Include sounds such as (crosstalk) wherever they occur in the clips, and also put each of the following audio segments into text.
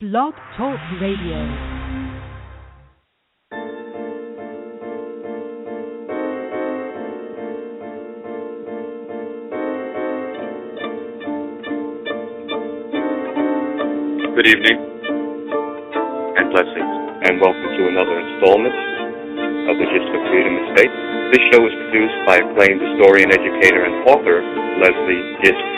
Blog Talk Radio. Good evening and blessings, and welcome to another installment of the Gist of Freedom Estate. This show is produced by acclaimed historian, educator, and author Leslie Gist,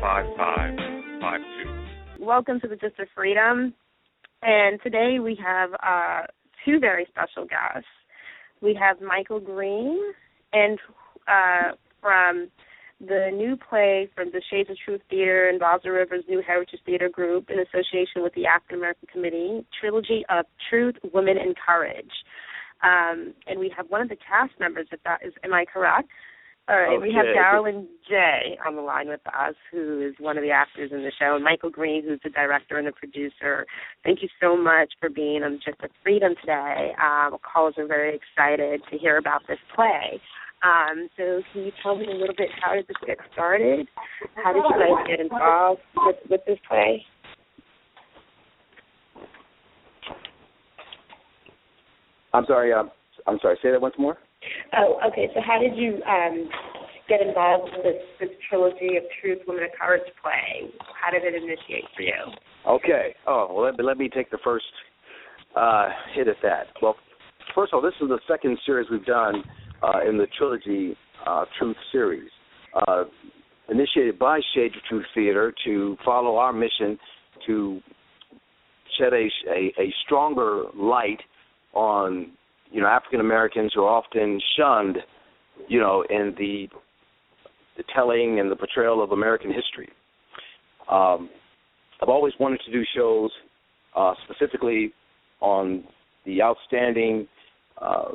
5552. Welcome to the Gist of Freedom. And today we have uh, two very special guests. We have Michael Green and uh, from the new play from the Shades of Truth Theater and Voza Rivers New Heritage Theater Group in association with the African American Committee, Trilogy of Truth, Women, and Courage. Um, and we have one of the cast members, if that is, am I correct? All right, we have Okay. Daralyn Jay on the line with us, who is one of the actors in the show, and Michael Green, who's the director and the producer. Thank you so much for being on Gist of Freedom today. Um, callers are very excited to hear about this play. Um, so can you tell me a little bit how did this get started? How did you guys get involved with, with this play? I'm sorry. Um, I'm sorry. Say that once more. Oh, okay. So how did you um, get involved with this, this trilogy of Truth, Women of Courage play? How did it initiate for you? Okay. Oh, well, let, me- let me take the first uh, hit at that. Well, first of all, this is the second series we've done uh, in the trilogy uh, Truth series, uh, initiated by Shades of Truth Theater to follow our mission to shed a, a, a stronger light on you know African Americans who are often shunned, you know, in the the telling and the portrayal of American history. Um, I've always wanted to do shows uh, specifically on the outstanding, uh,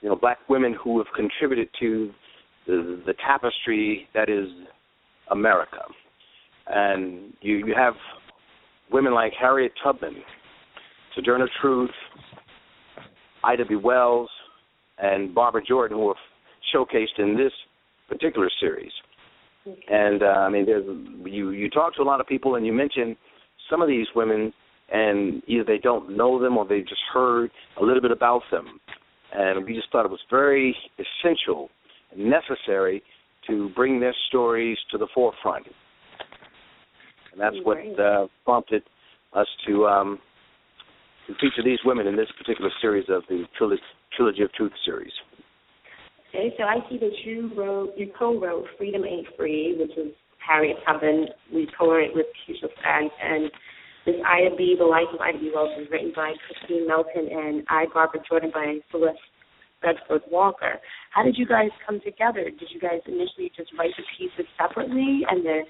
you know, black women who have contributed to the, the tapestry that is America. And you, you have women like Harriet Tubman, Sojourner Truth, Ida B. Wells, and Barbara Jordan, who are showcased in this particular series. And uh, I mean, there's you you talk to a lot of people, and you mention some of these women, and either they don't know them or they just heard a little bit about them. And we just thought it was very essential and necessary to bring their stories to the forefront. And that's what uh, prompted us to um, to feature these women in this particular series of the Tril- Trilogy of Truth series. Okay, so I see that you wrote, you co-wrote Freedom Ain't Free, which is Harriet Tubman. We co-wrote it with Keisha Spence, and this Ida B, The Life of Ida B. Wells, was written by Christine Melton and I, Barbara Jordan, by Celeste Bedford Walker. How did you guys come together? Did you guys initially just write the pieces separately, and then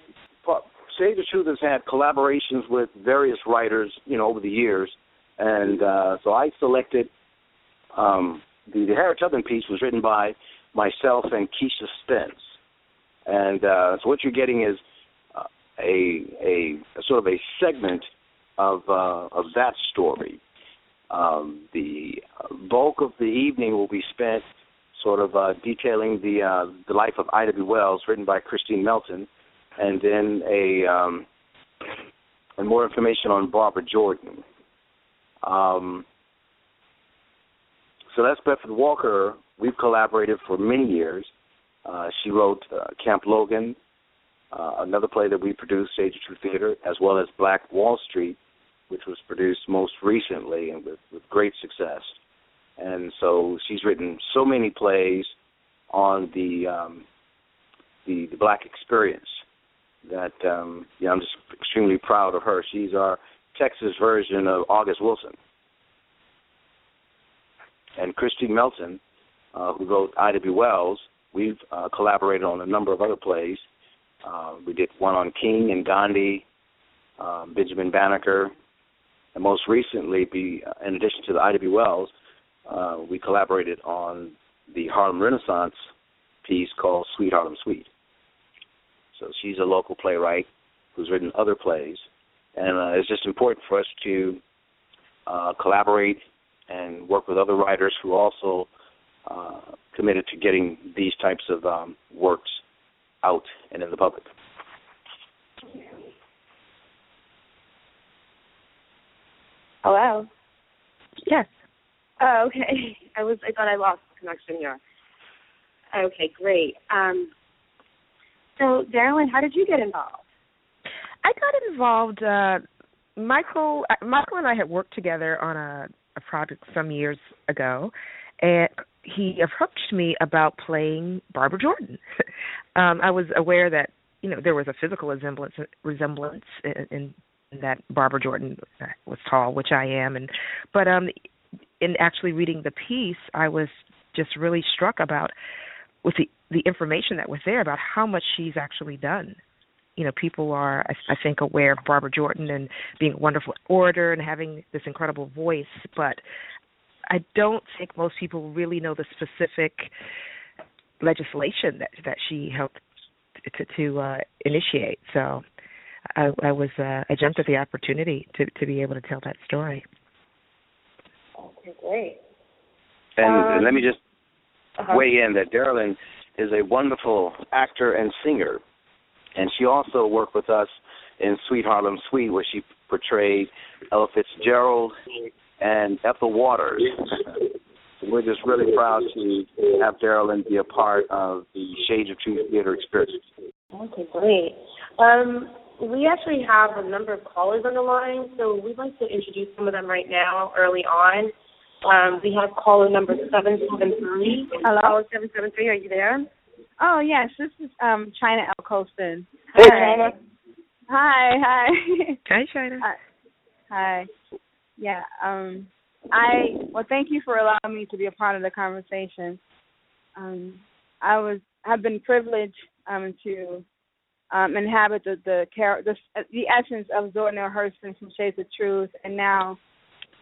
Well, Shades of Truth has had collaborations with various writers, you know, over the years, and uh, so I selected um, the, the Harriet Tubman piece was written by myself and Keisha Spence, and uh, so what you're getting is uh, a, a a sort of a segment of uh, of that story. Um, the bulk of the evening will be spent sort of uh, detailing the uh, the life of Ida B. Wells, written by Christine Melton, and then a um, and more information on Barbara Jordan. Um, Celeste Bedford Walker, we've collaborated for many years. Uh, she wrote uh, Camp Logan, uh, another play that we produced, of Truth Theater, as well as Black Wall Street, which was produced most recently and with, with great success. And so she's written so many plays on the um, the, the black experience that um, yeah, I'm just extremely proud of her. She's our Texas version of August Wilson. And Christy Melton, uh, who wrote Ida B. Wells, we've uh, collaborated on a number of other plays. Uh, we did one on King and Gandhi, um, Benjamin Banneker, and most recently, be, uh, in addition to the Ida B. Wells, uh, we collaborated on the Harlem Renaissance piece called Sweet Harlem Suite. So she's a local playwright who's written other plays, and uh, it's just important for us to uh, collaborate and work with other writers who also uh, committed to getting these types of um, works out and in the public. Hello. Yes. Oh, okay. (laughs) I was. I thought I lost connection here. Okay, great. Um, so, Daralyn, how did you get involved? I got involved. Uh, Michael, uh, Michael and I had worked together on a, a project some years ago, and he approached me about playing Barbara Jordan. (laughs) um, I was aware that you know there was a physical resemblance resemblance in, in that Barbara Jordan was tall, which I am, and but um, in actually reading the piece, I was just really struck about with the the information that was there about how much she's actually done. You know, people are, I, I think, aware of Barbara Jordan and being a wonderful orator and having this incredible voice, but I don't think most people really know the specific legislation that that she helped to, to uh, initiate. So I, I was uh, I jumped at the opportunity to to be able to tell that story. Okay, great. And, Um, let me just Uh-huh. weigh in that Daralyn is a wonderful actor and singer, and she also worked with us in Sweet Harlem Suite, where she portrayed Ella Fitzgerald and Ethel Waters. We're just really proud to have Daralyn be a part of the Shades of Truth Theater experience. Okay, great. Um, we actually have a number of callers on the line, so we'd like to introduce some of them right now, early on. Um, we have caller number seven seven three. Hello? Caller seven seven three. Are you there? Oh yes, this is um China L. Colston. Hey, Hi. China. Hi, hi. Hi, China. Hi. Hi. Yeah, um I well thank you for allowing me to be a part of the conversation. Um I was have been privileged um to um inhabit the the char- the, the essence of Zora Hurston from Shades of Truth and now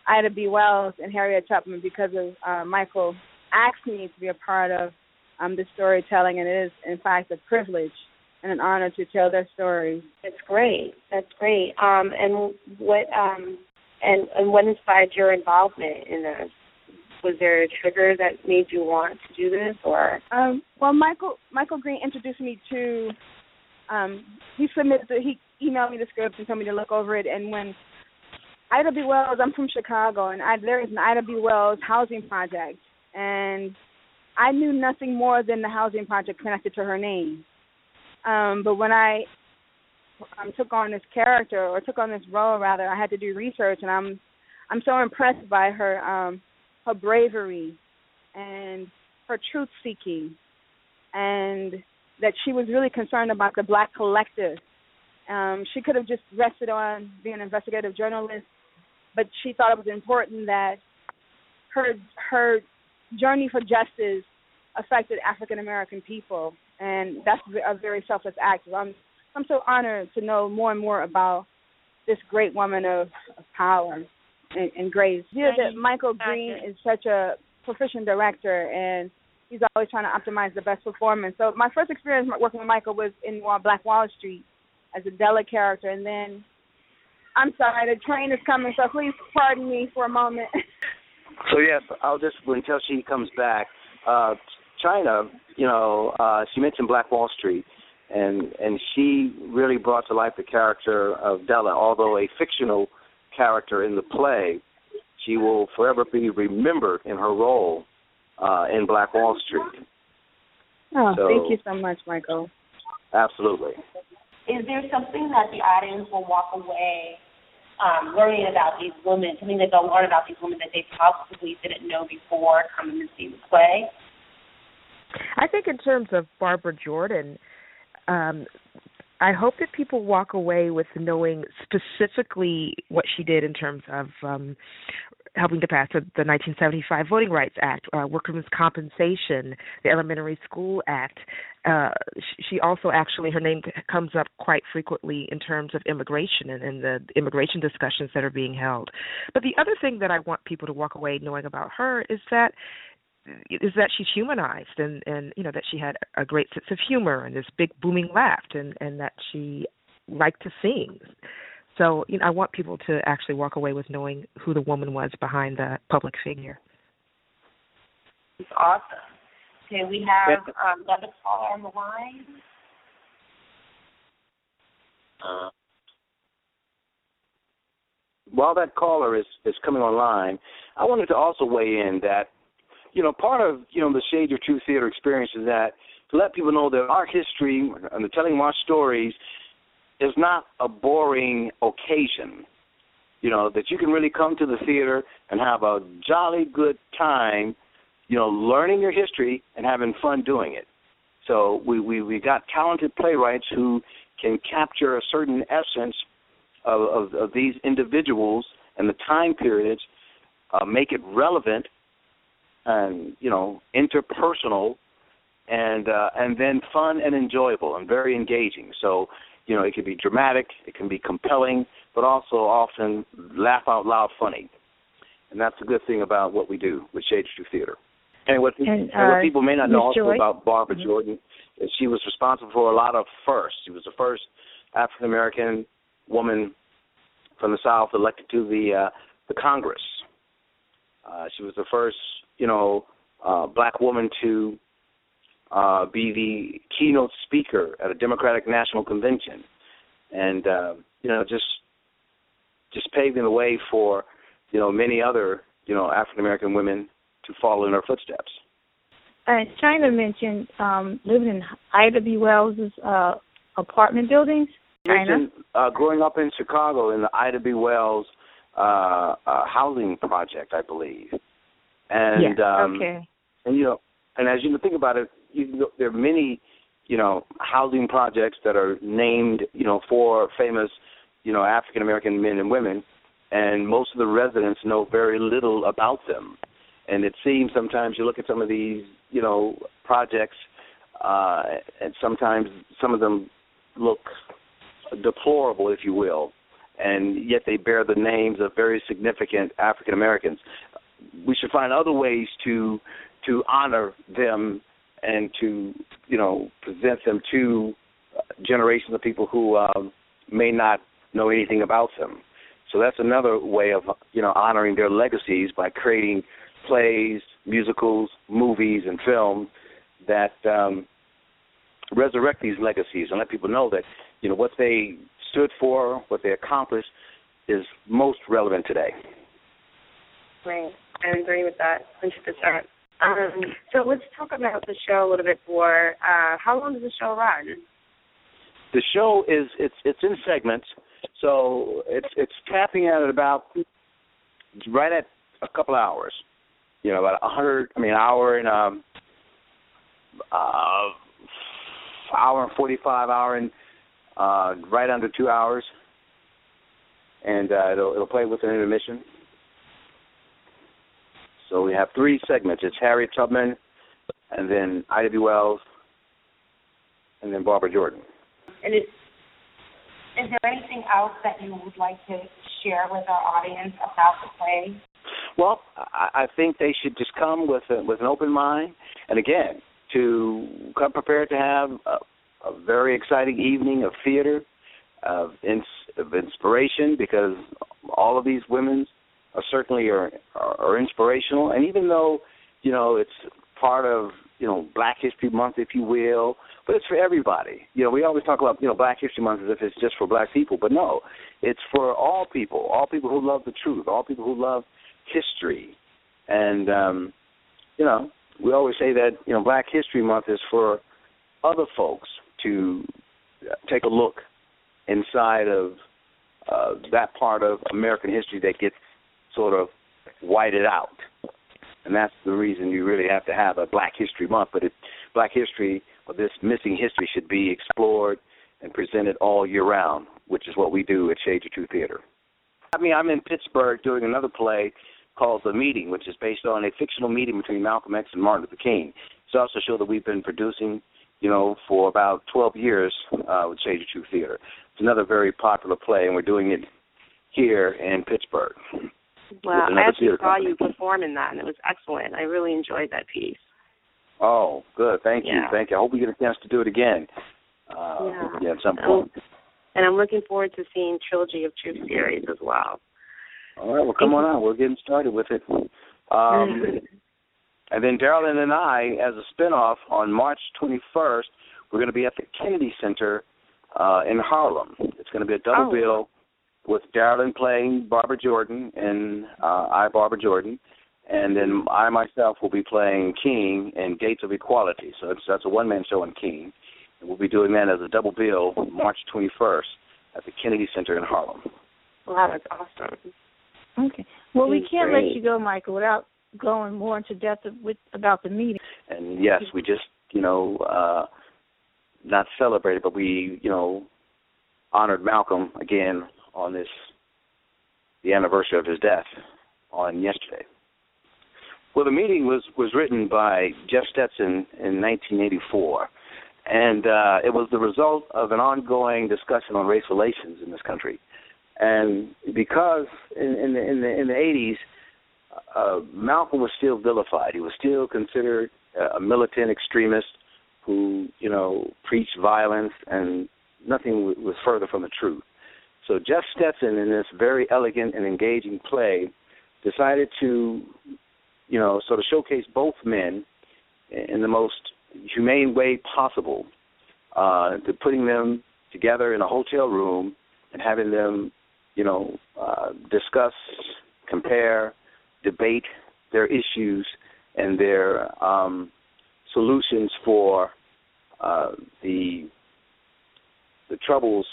Ida B. Wells and Harriet Tubman because of uh, Michael asked me to be a part of um, the storytelling, and it is in fact a privilege and an honor to tell their stories. That's great. That's great. Um, and what um, and and what inspired your involvement in this? Was there a trigger that made you want to do this, or Um, well, Michael Michael Green introduced me to. Um, he submitted the, he emailed me the script and told me to look over it. And when Ida B. Wells, I'm from Chicago, and I, there is an Ida B. Wells housing project, and I knew nothing more than the housing project connected to her name. Um, but when I um, took on this character or took on this role, rather, I had to do research, and I'm I'm so impressed by her um, her bravery and her truth seeking, and that she was really concerned about the black collective. Um, she could have just rested on being an investigative journalist, but she thought it was important that her her journey for justice affected African American people, and that's a very selfless act. I'm I'm so honored to know more and more about this great woman of, of power and, and grace. You know that Michael Green is such a proficient director, and he's always trying to optimize the best performance. So my first experience working with Michael was in Black Wall Street as a Della character, and then I'm sorry, the train is coming, so please pardon me for a moment. (laughs) So yes, I'll just until she comes back. Uh, China, you know, uh, she mentioned Black Wall Street, and and she really brought to life the character of Della. Although a fictional character in the play, she will forever be remembered in her role uh, in Black Wall Street. oh, So- thank you so much, Michael. Absolutely. is there something that the audience will walk away um, learning about these women, something that they'll learn about these women that they possibly didn't know before coming to see the play? I think in terms of Barbara Jordan, um, I hope that people walk away with knowing specifically what she did in terms of um, helping to pass the, the 1975 Voting Rights Act, uh, workers' compensation, the Elementary School Act. Uh, she also actually her name comes up quite frequently in terms of immigration and, and the immigration discussions that are being held. But the other thing that I want people to walk away knowing about her is that is that she's humanized and and you know that she had a great sense of humor and this big booming laugh and and that she liked to sing so, you know, I want people to actually walk away with knowing who the woman was behind the public figure. It's awesome. Okay, we have um, another caller on the line. Uh, while that caller is is coming online, I wanted to also weigh in that, you know, part of you know the Shades of Truth Theater experience is that to let people know that our history and the telling of our stories is not a boring occasion. You know, that you can really come to the theater and have a jolly good time, you know, learning your history and having fun doing it. So we we we got talented playwrights who can capture a certain essence of of, of these individuals and the time periods, uh, make it relevant and you know interpersonal, and uh, and then fun and enjoyable and very engaging. So you know, it can be dramatic, it can be compelling, but also often laugh out loud funny. And that's a good thing about what we do with Shade True Theater. And what, and, and what uh, people may not know also Joy? about Barbara mm-hmm. Jordan is she was responsible for a lot of firsts. She was the first African American woman from the South elected to the uh, the Congress. Uh, she was the first, you know, uh, black woman to uh, be the keynote speaker at a Democratic National Convention, and uh, you know just just paving the way for you know many other you know African American women to follow in her footsteps. Uh, China mentioned um, living in Ida B. Wells's uh, apartment buildings. China, uh, growing up in Chicago in the Ida B. Wells uh, uh, housing project, I believe. And yeah. um, okay. And you know, and as you think about it, you, there are many, you know, housing projects that are named, you know, for famous, you know, African American men and women, and most of the residents know very little about them. And it seems sometimes you look at some of these, you know, projects, uh, and sometimes some of them look deplorable, if you will, and yet they bear the names of very significant African Americans. We should find other ways to to honor them and to you know present them to generations of people who um, may not know anything about them. So that's another way of you know honoring their legacies by creating plays, musicals, movies, and films that um, resurrect these legacies and let people know that you know what they stood for, what they accomplished, is most relevant today. Right, I agree with that, hundred percent. Um, so let's talk about the show a little bit more. Uh, how long does the show run? The show is it's it's in segments, so it's it's tapping out at about right at a couple hours. You know, about a hundred. I mean, an hour and um, uh, hour and forty-five, hour and uh, right under two hours, and uh, it'll it'll play with an intermission. So we have three segments. It's Harriet Tubman, and then Ida B. Wells, and then Barbara Jordan. And is, is there anything else that you would like to share with our audience about the play? Well, I, I think they should just come with a, with an open mind, and again, to come prepared to have a, a very exciting evening of theater, of, ins, of inspiration, because all of these women are certainly are, are, are inspirational. And even though you know it's part of you know Black History Month, if you will, but it's for everybody. You know, we always talk about you know Black History Month as if it's just for Black people, but no, it's for all people, all people who love the truth, all people who love history, and um, you know, we always say that you know Black History Month is for other folks to take a look inside of uh, that part of American history that gets sort of white it out. And that's the reason you really have to have a Black History Month. But it, Black history or this missing history should be explored and presented all year round, which is what we do at Shades of Truth Theater. I mean, I'm in Pittsburgh doing another play called The Meeting, which is based on a fictional meeting between Malcolm X and Martin Luther King. It's also a show that we've been producing, you know, for about 12 years uh, with Shades of Truth Theater. It's another very popular play, and we're doing it here in Pittsburgh. Wow, I actually saw you perform in that, and it was excellent. I really enjoyed that piece. Oh, good. Thank you. Thank you. I hope we get a chance to do it again. Uh, Yeah. yeah, at some point. And I'm looking forward to seeing Trilogy of Truth series as well. All right, well, come on out. We're getting started with it. Um, (laughs) and then Daralyn and I, as a spinoff, on March 21st, we're going to be at the Kennedy Center uh, in Harlem. It's going to be a double Oh. bill with Daralyn playing Barbara Jordan and uh, I, Barbara Jordan, and then I myself will be playing King in Gates of Equality. So that's a one-man show in King. And we'll be doing that as a double bill March 21st at the Kennedy Center in Harlem. Wow, that's awesome. Okay. Well, we can't great. let you go, Michael, without going more into depth of, with about the meeting. And yes, we just, you know, uh not celebrated, but we, you know, honored Malcolm again on this the anniversary of his death on yesterday. Well, the meeting was was written by Jeff Stetson in 1984, and uh, it was the result of an ongoing discussion on race relations in this country. And because in, in the in the in the 80s, uh, Malcolm was still vilified. He was still considered a militant extremist who, you know, preached violence, and nothing was further from the truth. So Jeff Stetson, in this very elegant and engaging play, decided to, you know, sort of showcase both men in the most humane way possible, uh, to putting them together in a hotel room and having them, you know, uh, discuss, compare, debate their issues and their um, solutions for uh, the the troubles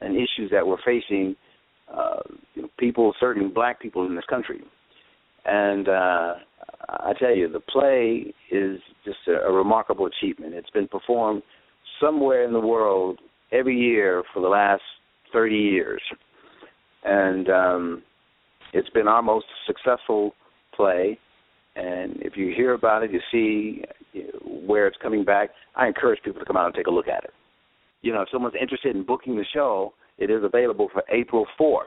and issues that we're facing uh, you know, people, certain black people in this country. And uh, I tell you, the play is just a, a remarkable achievement. It's been performed somewhere in the world every year for the last 30 years. And um, it's been our most successful play. And if you hear about it, you see where it's coming back. I encourage people to come out and take a look at it. You know, if someone's interested in booking the show, it is available for April 4th,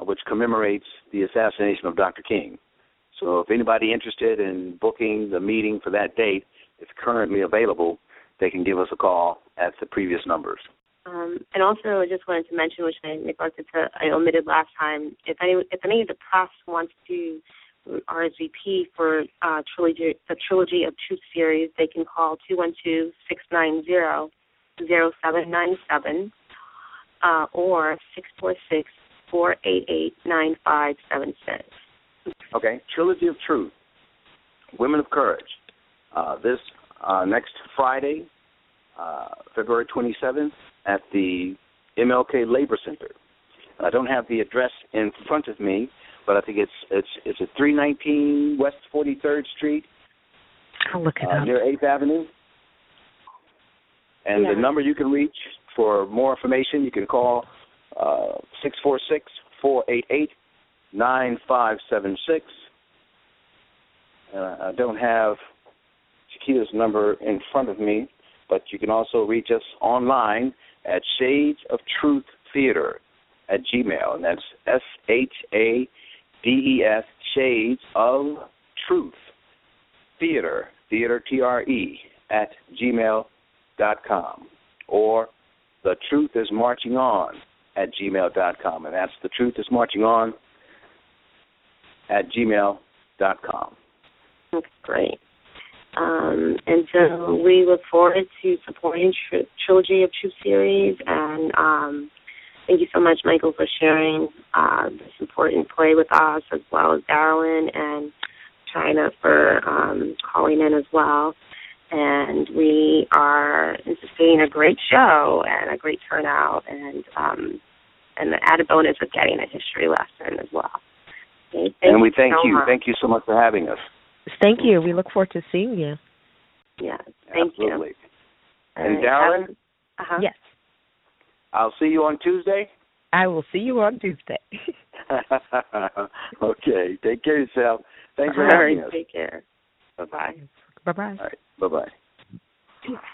which commemorates the assassination of Dr. King. So if anybody interested in booking the meeting for that date, it's currently available. They can give us a call at the previous numbers. Um, and also, I just wanted to mention, which I neglected to, I omitted last time. If any, if any of the press wants to RSVP for uh, trilogy, the trilogy of truth series, they can call two one two six nine zero zero seven nine seven uh, or six four six four eight eight nine five seven six. Okay, Trilogy of Truth, Women of Courage. Uh, this uh, next Friday, uh, February 27th, at the MLK Labor Center. I don't have the address in front of me, but I think it's it's it's at 319 West 43rd Street, I'll look it uh, up. near 8th Avenue. And Yeah. the number you can reach for more information, you can call uh, six four six four eight eight nine five seven six. I don't have Chiquita's number in front of me, but you can also reach us online at Shades of Truth Theater at Gmail, and that's S H A D E S Shades of Truth Theater Theater T R E at gmail com or the truth is marching on at gmail dot com and that's the truth is marching on at gmail dot com. That's great. Um, and so we look forward to supporting Tr- Trilogy of Truth series. And um, thank you so much, Michael, for sharing uh, this important play with us, as well as Daralyn and China for um, calling in as well. And we are anticipating a great show and a great turnout. And um, and the added bonus of getting a history lesson as well. Okay, thank and we thank so you. Much. Thank you so much for having us. Thank you. We look forward to seeing you. Yeah, thank Absolutely. you. And All right, Darren, uh-huh. Yes. I'll see you on Tuesday. I will see you on Tuesday. (laughs) okay. Take care of yourself. Thanks for All having right, us. take care. Bye bye. Bye bye. All right. Bye bye.